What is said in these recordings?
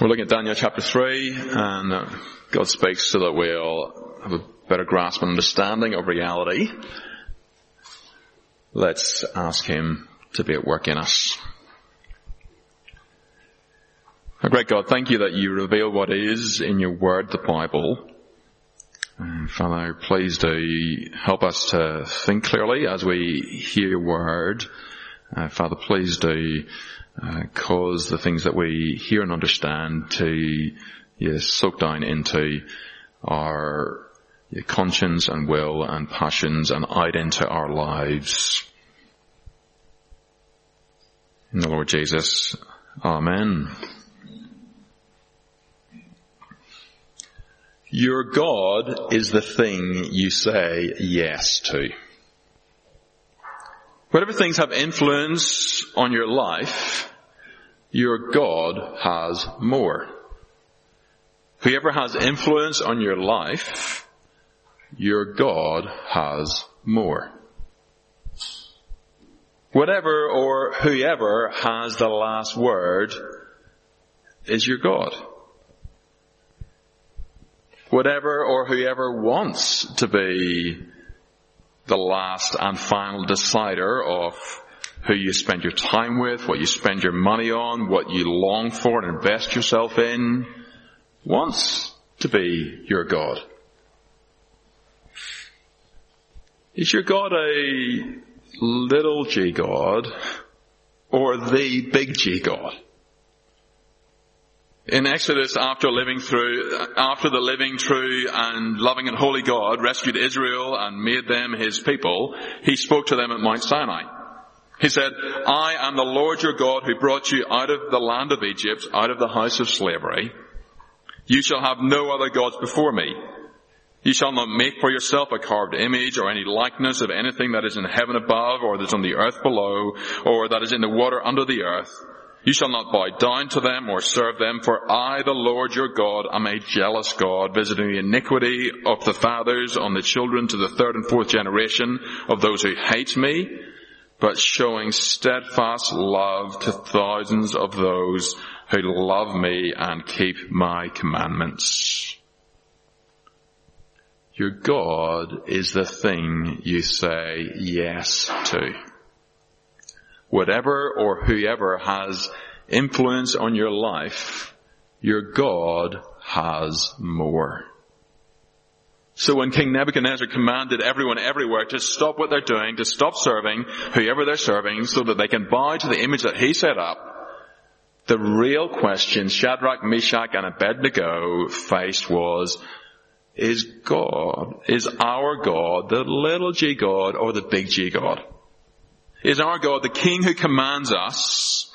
We're looking at Daniel chapter 3, and uh, God speaks so that we'll have a better grasp and understanding of reality. Let's ask Him to be at work in us. Our great God, thank you that you reveal what is in your word, the Bible. Father, please do help us to think clearly as we hear your word. Uh, Father, please do uh, cause the things that we hear and understand to yes, soak down into our conscience and will and passions and out into our lives. In the Lord Jesus, Amen. Your God is the thing you say yes to. Whatever things have influence on your life, your God has more. Whoever has influence on your life, your God has more. Whatever or whoever has the last word is your God. Whatever or whoever wants to be the last and final decider of who you spend your time with, what you spend your money on, what you long for and invest yourself in, wants to be your God. Is your God a little g God or the big G God? In Exodus, after living through, after the living, true, and loving and holy God rescued Israel and made them his people, he spoke to them at Mount Sinai. He said, I am the Lord your God who brought you out of the land of Egypt, out of the house of slavery. You shall have no other gods before me. You shall not make for yourself a carved image or any likeness of anything that is in heaven above or that is on the earth below or that is in the water under the earth. You shall not bow down to them or serve them, for I, the Lord your God, am a jealous God, visiting the iniquity of the fathers on the children to the third and fourth generation of those who hate me, but showing steadfast love to thousands of those who love me and keep my commandments. Your God is the thing you say yes to whatever or whoever has influence on your life, your God has more. So when King Nebuchadnezzar commanded everyone everywhere to stop what they're doing, to stop serving whoever they're serving so that they can bow to the image that he set up, the real question Shadrach, Meshach and Abednego faced was, is God, is our God the little g God or the big G God? Is our God the King who commands us,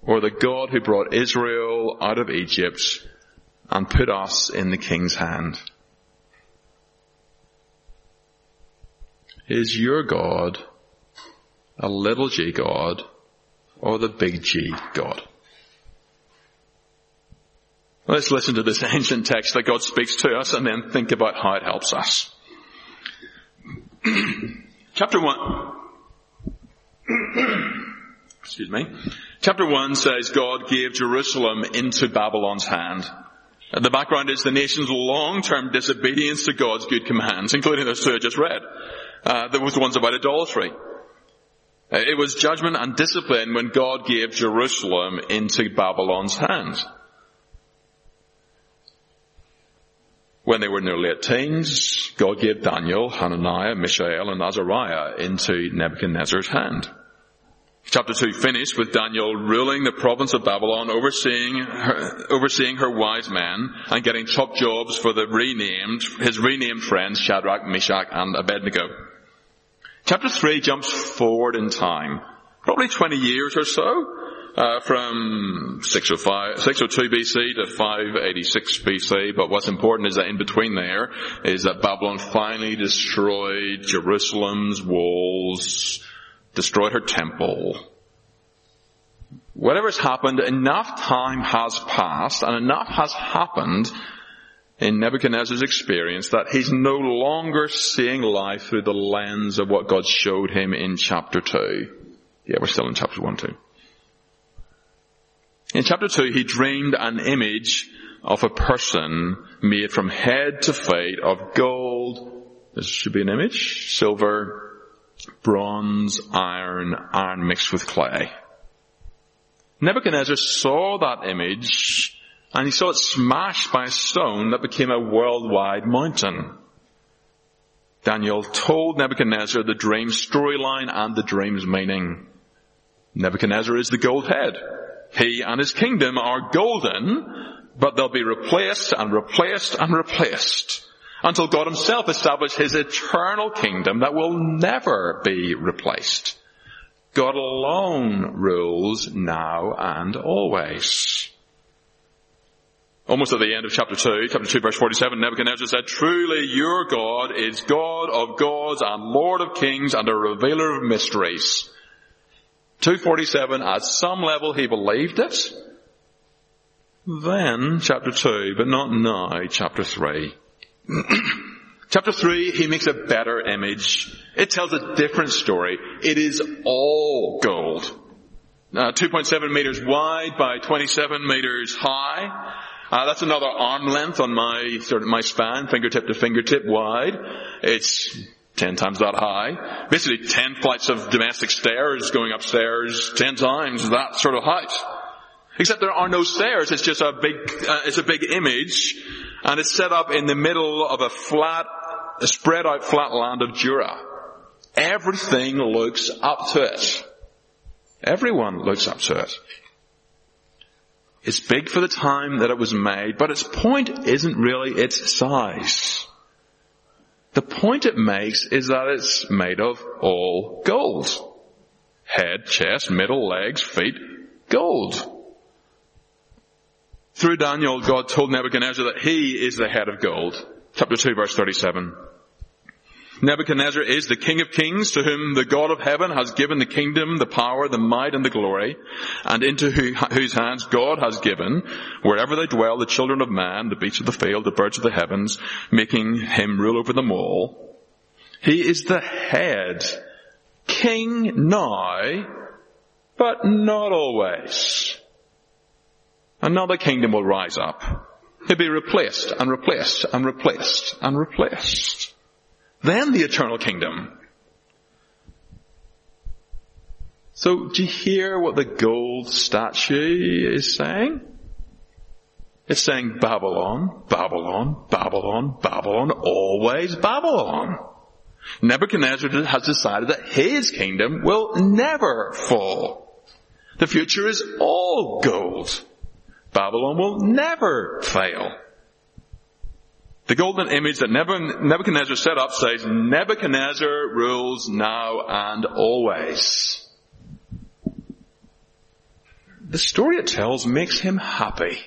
or the God who brought Israel out of Egypt and put us in the King's hand? Is your God a little g God or the big G God? Let's listen to this ancient text that God speaks to us and then think about how it helps us. Chapter 1. Excuse me. Chapter 1 says God gave Jerusalem into Babylon's hand. The background is the nation's long-term disobedience to God's good commands, including those two I just read. Uh, there was the ones about idolatry. Uh, it was judgment and discipline when God gave Jerusalem into Babylon's hands. When they were in their late teens, God gave Daniel, Hananiah, Mishael, and Azariah into Nebuchadnezzar's hand. Chapter 2 finished with Daniel ruling the province of Babylon, overseeing her, overseeing her wise men, and getting top jobs for the renamed, his renamed friends Shadrach, Meshach, and Abednego. Chapter 3 jumps forward in time, probably 20 years or so, uh, from 605, 602 BC to 586 BC, but what's important is that in between there is that Babylon finally destroyed Jerusalem's walls, destroyed her temple. Whatever's happened, enough time has passed and enough has happened in Nebuchadnezzar's experience that he's no longer seeing life through the lens of what God showed him in chapter 2. Yeah, we're still in chapter 1 too. In chapter 2, he dreamed an image of a person made from head to feet of gold. This should be an image. Silver, bronze, iron, iron mixed with clay. Nebuchadnezzar saw that image and he saw it smashed by a stone that became a worldwide mountain. Daniel told Nebuchadnezzar the dream's storyline and the dream's meaning. Nebuchadnezzar is the gold head. He and his kingdom are golden, but they'll be replaced and replaced and replaced until God himself establishes his eternal kingdom that will never be replaced. God alone rules now and always. Almost at the end of chapter 2, chapter 2 verse 47, Nebuchadnezzar said, Truly your God is God of gods and Lord of kings and a revealer of mysteries. 247, at some level he believed it. Then, chapter 2, but not now, chapter 3. chapter 3, he makes a better image. It tells a different story. It is all gold. Uh, 2.7 meters wide by 27 meters high. Uh, that's another arm length on my sort of my span, fingertip to fingertip wide. It's ten times that high. Basically ten flights of domestic stairs going upstairs ten times that sort of height. Except there are no stairs, it's just a big, uh, it's a big image, and it's set up in the middle of a flat, a spread out flat land of Dura. Everything looks up to it. Everyone looks up to it. It's big for the time that it was made, but its point isn't really its size. The point it makes is that it's made of all gold. Head, chest, middle, legs, feet, gold. Through Daniel, God told Nebuchadnezzar that he is the head of gold. Chapter 2 verse 37. Nebuchadnezzar is the King of Kings to whom the God of heaven has given the kingdom, the power, the might, and the glory, and into whose hands God has given, wherever they dwell, the children of man, the beasts of the field, the birds of the heavens, making him rule over them all. He is the head, king now, but not always. Another kingdom will rise up. He'll be replaced and replaced and replaced and replaced then the eternal kingdom. So do you hear what the gold statue is saying? It's saying Babylon, Babylon, Babylon, Babylon, always Babylon. Nebuchadnezzar has decided that his kingdom will never fall. The future is all gold. Babylon will never fail. The golden image that Nebuchadnezzar set up says, Nebuchadnezzar rules now and always. The story it tells makes him happy.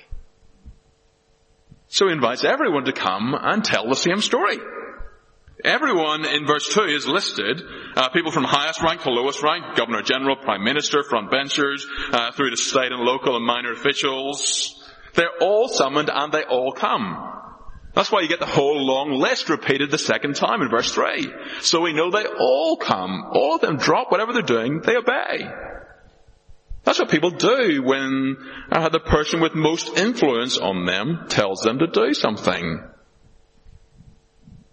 So he invites everyone to come and tell the same story. Everyone in verse 2 is listed, uh, people from highest rank to lowest rank, governor general, prime minister, front benchers, uh, through to state and local and minor officials. They're all summoned and they all come. That's why you get the whole long list repeated the second time in verse 3. So we know they all come. All of them drop whatever they're doing, they obey. That's what people do when uh, the person with most influence on them tells them to do something.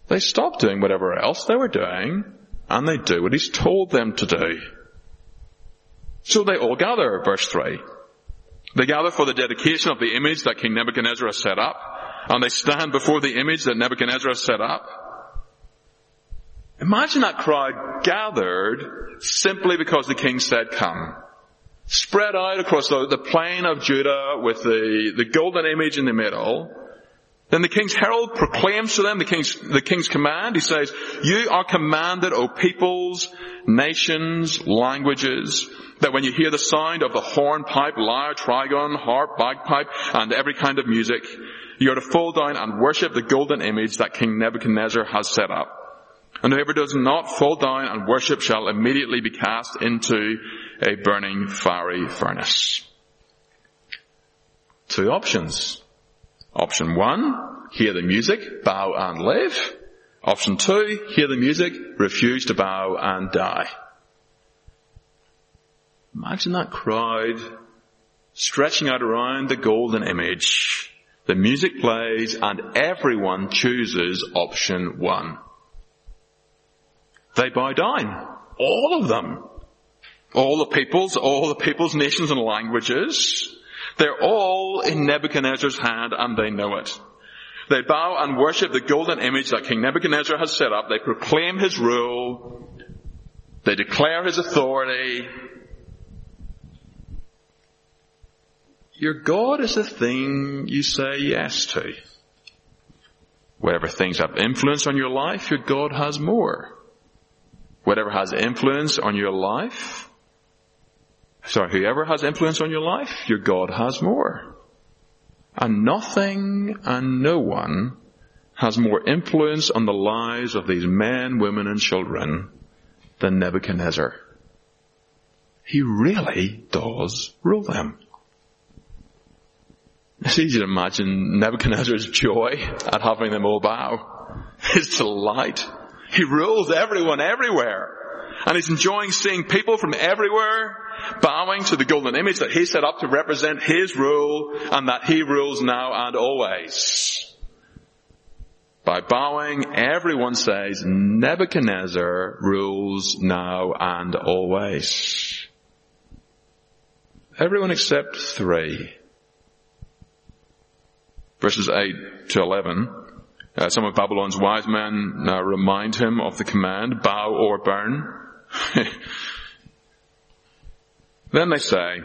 They stop doing whatever else they were doing and they do what he's told them to do. So they all gather, verse 3. They gather for the dedication of the image that King Nebuchadnezzar has set up and they stand before the image that Nebuchadnezzar set up. Imagine that crowd gathered simply because the king said come. Spread out across the, the plain of Dura with the, the golden image in the middle. Then the king's herald proclaims to them the king's, the king's command. He says, you are commanded, O peoples, nations, languages, that when you hear the sound of the horn, pipe, lyre, trigon, harp, bagpipe, and every kind of music, you are to fall down and worship the golden image that King Nebuchadnezzar has set up. And whoever does not fall down and worship shall immediately be cast into a burning fiery furnace. Two options. Option one, hear the music, bow and live. Option two, hear the music, refuse to bow and die. Imagine that crowd stretching out around the golden image. The music plays and everyone chooses option one. They bow down. All of them. All the peoples, all the peoples, nations and languages. They're all in Nebuchadnezzar's hand and they know it. They bow and worship the golden image that King Nebuchadnezzar has set up. They proclaim his rule. They declare his authority. Your God is the thing you say yes to. Whatever things have influence on your life, your God has more. Whatever has influence on your life, sorry, whoever has influence on your life, your God has more. And nothing and no one has more influence on the lives of these men, women and children than Nebuchadnezzar. He really does rule them. It's easy to imagine Nebuchadnezzar's joy at having them all bow. His delight. He rules everyone everywhere. And he's enjoying seeing people from everywhere bowing to the golden image that he set up to represent his rule and that he rules now and always. By bowing, everyone says Nebuchadnezzar rules now and always. Everyone except three. Verses 8 to 11. Uh, some of Babylon's wise men uh, remind him of the command, bow or burn. then they say,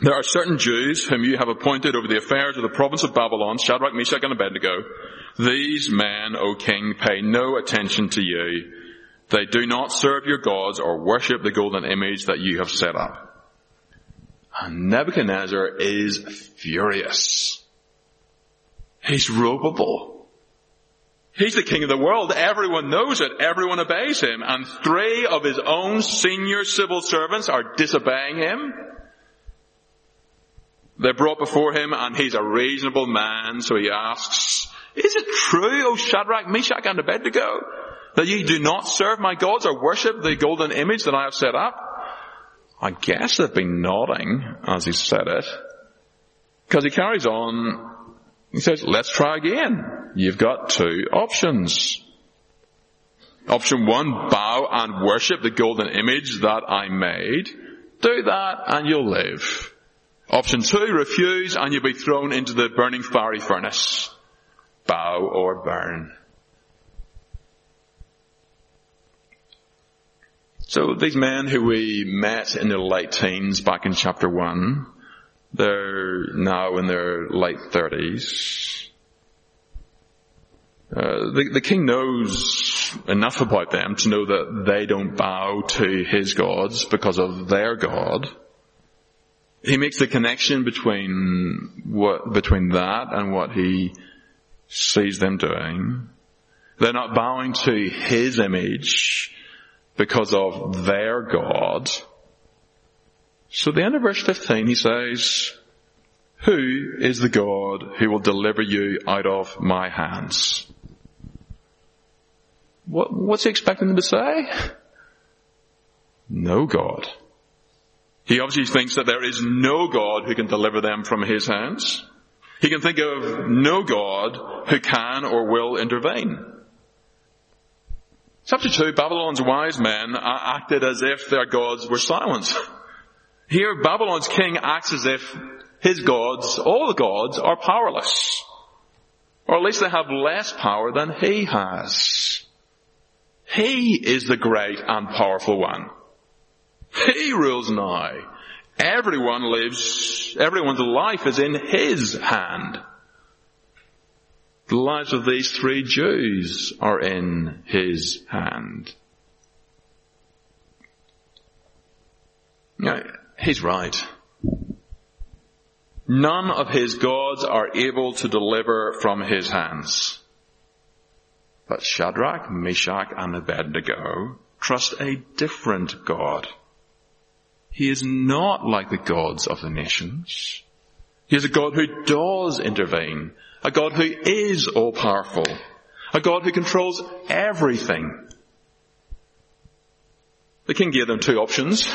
there are certain Jews whom you have appointed over the affairs of the province of Babylon, Shadrach, Meshach, and Abednego. These men, O king, pay no attention to you. They do not serve your gods or worship the golden image that you have set up. And Nebuchadnezzar is furious. He's ropeable. He's the king of the world. Everyone knows it. Everyone obeys him. And three of his own senior civil servants are disobeying him. They're brought before him and he's a reasonable man, so he asks, is it true, O Shadrach, Meshach, and Abednego, that ye do not serve my gods or worship the golden image that I have set up? I guess they've been nodding as he said it. Because he carries on he says, let's try again. You've got two options. Option one, bow and worship the golden image that I made. Do that and you'll live. Option two, refuse and you'll be thrown into the burning fiery furnace. Bow or burn. So these men who we met in their late teens back in chapter one, they're now in their late thirties. Uh, the, the king knows enough about them to know that they don't bow to his gods because of their God. He makes the connection between what, between that and what he sees them doing. They're not bowing to his image because of their God. So at the end of verse 15 he says, Who is the God who will deliver you out of my hands? What, what's he expecting them to say? No God. He obviously thinks that there is no God who can deliver them from his hands. He can think of no God who can or will intervene. Chapter 2, Babylon's wise men acted as if their gods were silent. Here, Babylon's king acts as if his gods, all the gods, are powerless. Or at least they have less power than he has. He is the great and powerful one. He rules now. Everyone lives, everyone's life is in his hand. The lives of these three Jews are in his hand. Now, He's right. None of his gods are able to deliver from his hands. But Shadrach, Meshach, and Abednego trust a different God. He is not like the gods of the nations. He is a God who does intervene, a God who is all powerful, a God who controls everything. The king gave them two options.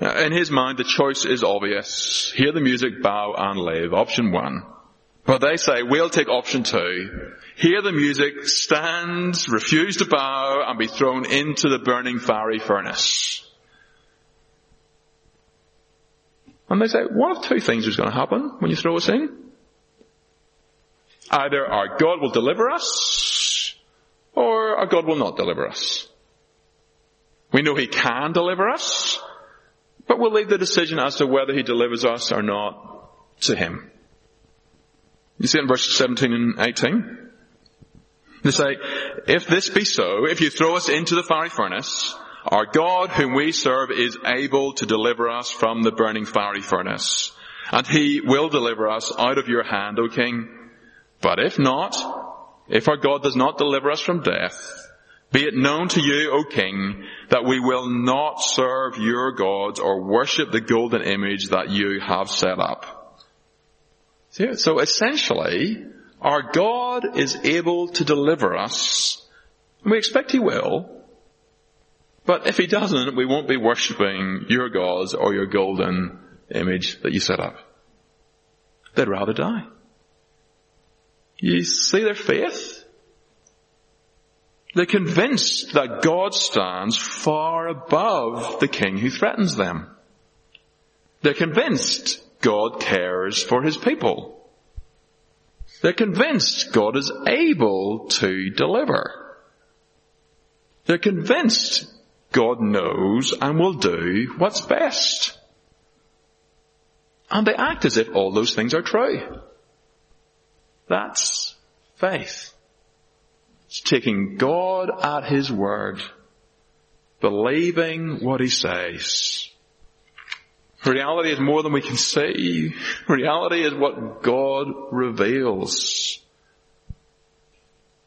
Uh, in his mind, the choice is obvious. Hear the music, bow and live. Option one. But they say, we'll take option two. Hear the music, stand, refuse to bow, and be thrown into the burning fiery furnace. And they say, one of two things is going to happen when you throw us in. Either our God will deliver us, or our God will not deliver us. We know He can deliver us, but we'll leave the decision as to whether He delivers us or not to Him. You see in verses 17 and 18? They say, if this be so, if you throw us into the fiery furnace, our God whom we serve is able to deliver us from the burning fiery furnace, and He will deliver us out of your hand, O King. But if not, if our God does not deliver us from death, be it known to you, O King, that we will not serve your gods or worship the golden image that you have set up. So essentially, our God is able to deliver us, and we expect He will, but if He doesn't, we won't be worshipping your gods or your golden image that you set up. They'd rather die. You see their faith? They're convinced that God stands far above the king who threatens them. They're convinced God cares for his people. They're convinced God is able to deliver. They're convinced God knows and will do what's best. And they act as if all those things are true. That's faith. It's taking God at His word, believing what He says. Reality is more than we can see. Reality is what God reveals.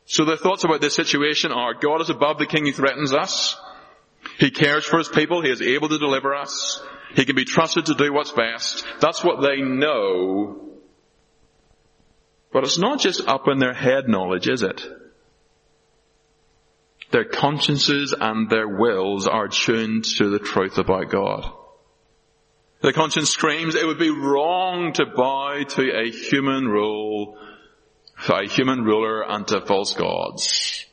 So their thoughts about this situation are, God is above the king who threatens us. He cares for his people. He is able to deliver us. He can be trusted to do what's best. That's what they know. But it's not just up in their head knowledge, is it? Their consciences and their wills are tuned to the truth about God. The conscience screams it would be wrong to bow to a human rule, a human ruler and to false gods.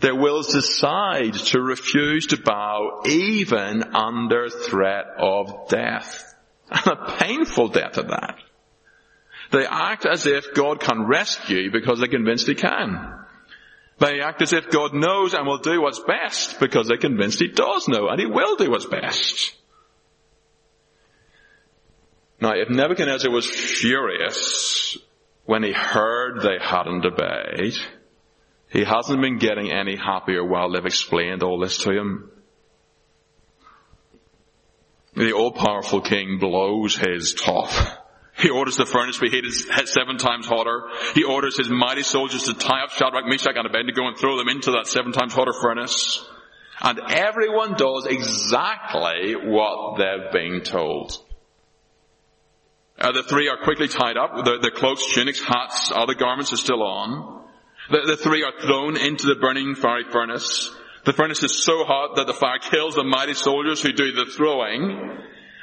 Their wills decide to refuse to bow even under threat of death. And a painful death at that. They act as if God can rescue because they're convinced He can. They act as if God knows and will do what's best because they're convinced He does know and He will do what's best. Now, if Nebuchadnezzar was furious when he heard they hadn't obeyed, he hasn't been getting any happier while they've explained all this to him. The all-powerful king blows his top he orders the furnace to be heated seven times hotter. He orders his mighty soldiers to tie up Shadrach, Meshach, and Abednego and throw them into that seven times hotter furnace. And everyone does exactly what they've been told. Uh, the three are quickly tied up. Their, cloaks, tunics, hats, other garments are still on. The, the three are thrown into the burning fiery furnace. The furnace is so hot that the fire kills the mighty soldiers who do the throwing.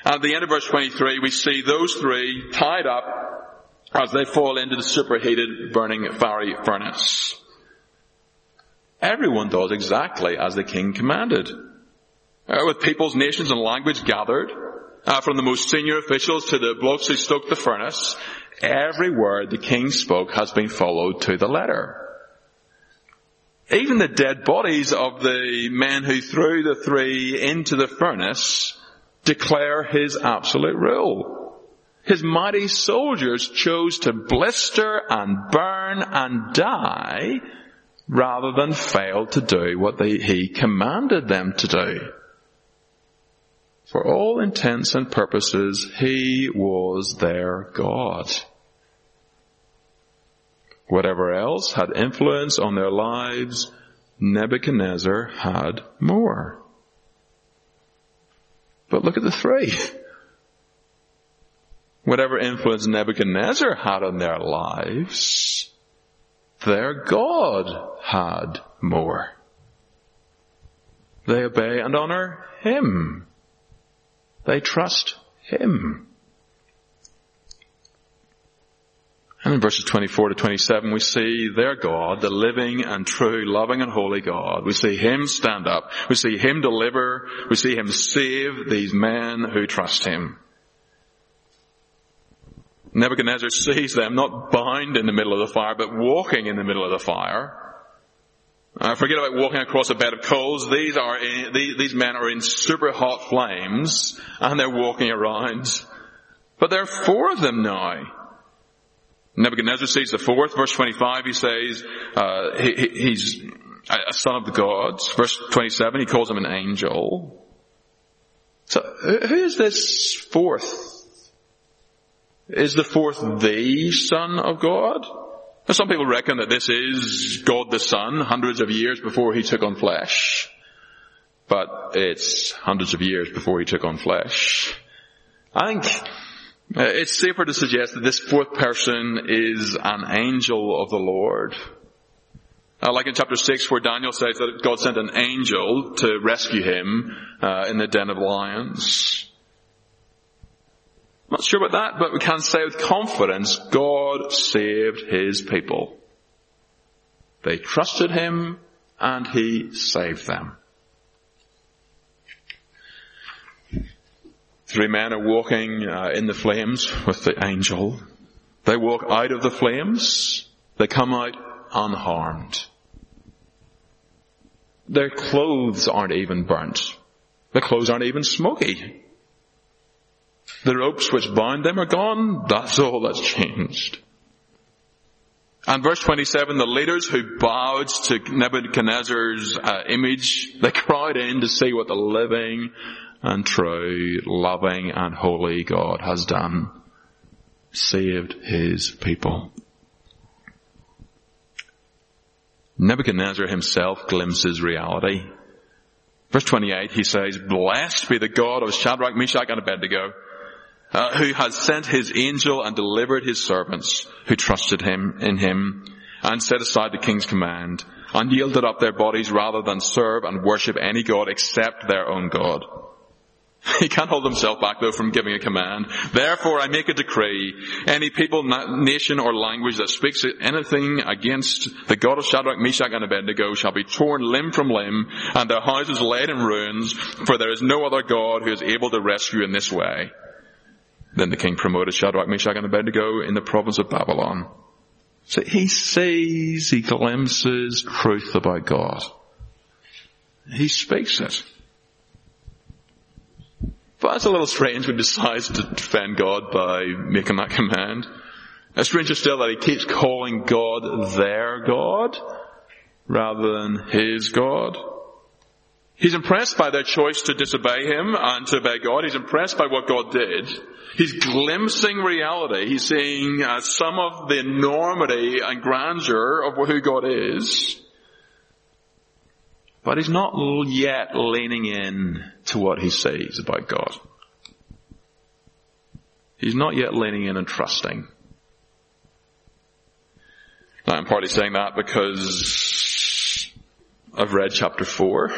At the end of verse 23, we see those three tied up as they fall into the superheated burning fiery furnace. Everyone does exactly as the king commanded. Uh, with peoples, nations and language gathered, uh, from the most senior officials to the blokes who stoked the furnace, every word the king spoke has been followed to the letter. Even the dead bodies of the men who threw the three into the furnace declare his absolute rule. His mighty soldiers chose to blister and burn and die rather than fail to do what they, he commanded them to do. For all intents and purposes, he was their God. Whatever else had influence on their lives, Nebuchadnezzar had more. But look at the three. Whatever influence Nebuchadnezzar had on their lives, their God had more. They obey and honor Him. They trust Him. And in verses 24 to 27, we see their God, the living and true, loving and holy God. We see Him stand up. We see Him deliver. We see Him save these men who trust Him. Nebuchadnezzar sees them not bound in the middle of the fire, but walking in the middle of the fire. Uh, forget about walking across a bed of coals. These are in, these, these men are in super hot flames, and they're walking around. But there are four of them now. Nebuchadnezzar sees the fourth. Verse 25, he says uh, he, he's a son of the gods. Verse 27, he calls him an angel. So who is this fourth? Is the fourth the Son of God? Now, some people reckon that this is God the Son, hundreds of years before he took on flesh. But it's hundreds of years before he took on flesh. I think it's safer to suggest that this fourth person is an angel of the Lord. Uh, like in chapter 6 where Daniel says that God sent an angel to rescue him uh, in the den of lions. Not sure about that, but we can say with confidence, God saved His people. They trusted Him and He saved them. Three men are walking uh, in the flames with the angel. They walk out of the flames. They come out unharmed. Their clothes aren't even burnt. Their clothes aren't even smoky. The ropes which bound them are gone. That's all that's changed. And verse 27, the leaders who bowed to Nebuchadnezzar's uh, image, they cried in to see what the living and true, loving and holy God has done. Saved his people. Nebuchadnezzar himself glimpses reality. Verse 28, he says, Blessed be the God of Shadrach, Meshach, and Abednego, uh, who has sent his angel and delivered his servants who trusted him in him and set aside the king's command and yielded up their bodies rather than serve and worship any god except their own God. He can't hold himself back though from giving a command. Therefore I make a decree. Any people, nation or language that speaks anything against the God of Shadrach, Meshach and Abednego shall be torn limb from limb and their houses laid in ruins for there is no other God who is able to rescue in this way. Then the king promoted Shadrach, Meshach, and Abednego in the province of Babylon. So he sees, he glimpses truth about God. He speaks it. But it's a little strange when he decides to defend God by making that command. It's stranger still that he keeps calling God their God rather than his God. He's impressed by their choice to disobey him and to obey God. He's impressed by what God did. He's glimpsing reality. He's seeing uh, some of the enormity and grandeur of who God is. But he's not yet leaning in to what he sees about God. He's not yet leaning in and trusting. Now, I'm partly saying that because I've read chapter 4.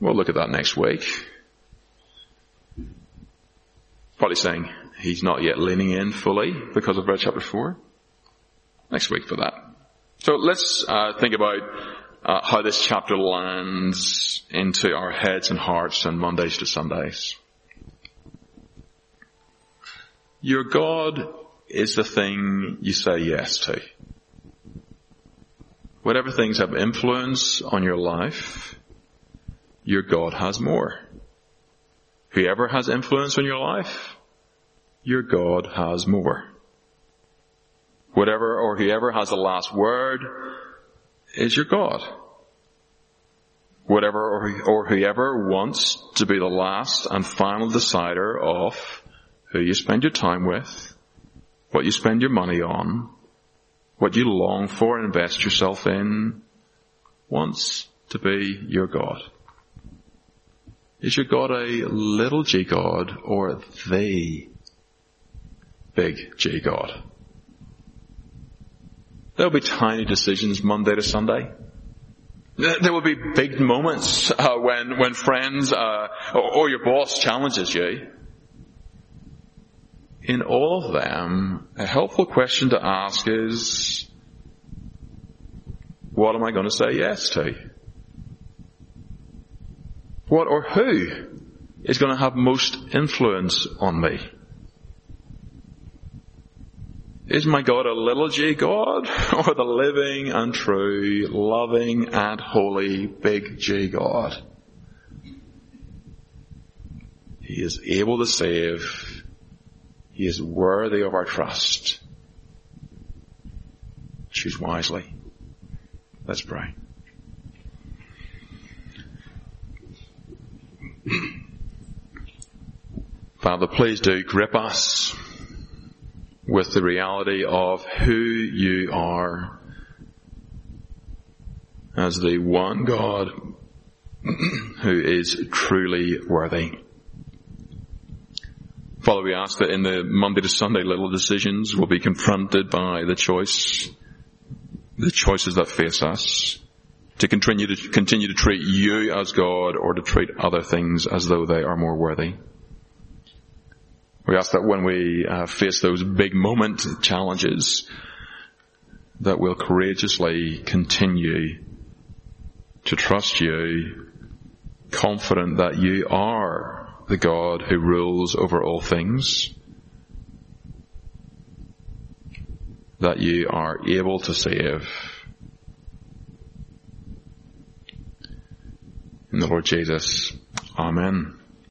We'll look at that next week. Probably saying he's not yet leaning in fully because of read chapter 4. Next week for that. So let's uh, think about uh, how this chapter lands into our heads and hearts on Mondays to Sundays. Your God is the thing you say yes to. Whatever things have influence on your life, your God has more. Whoever has influence on your life, your God has more. Whatever or whoever has the last word is your God. Whatever or, whoever wants to be the last and final decider of who you spend your time with, what you spend your money on, what you long for and invest yourself in, wants to be your God. Is your God a little g God or the big G God? There'll be tiny decisions Monday to Sunday. There will be big moments uh, when when friends uh, or, or your boss challenges you. In all of them, a helpful question to ask is, what am I going to say yes to? What or who is going to have most influence on me? Is my God a little g God or the living and true, loving and holy big G God? He is able to save. He is worthy of our trust. Choose wisely. Let's pray. Father, please do grip us with the reality of who you are as the one God who is truly worthy. Father, we ask that in the Monday to Sunday little decisions we'll be confronted by the choice, the choices that face us to continue to continue to treat you as God or to treat other things as though they are more worthy. We ask that when we uh, face those big moment challenges, that we'll courageously continue to trust you, confident that you are the God who rules over all things, that you are able to save. In the Lord Jesus, Amen.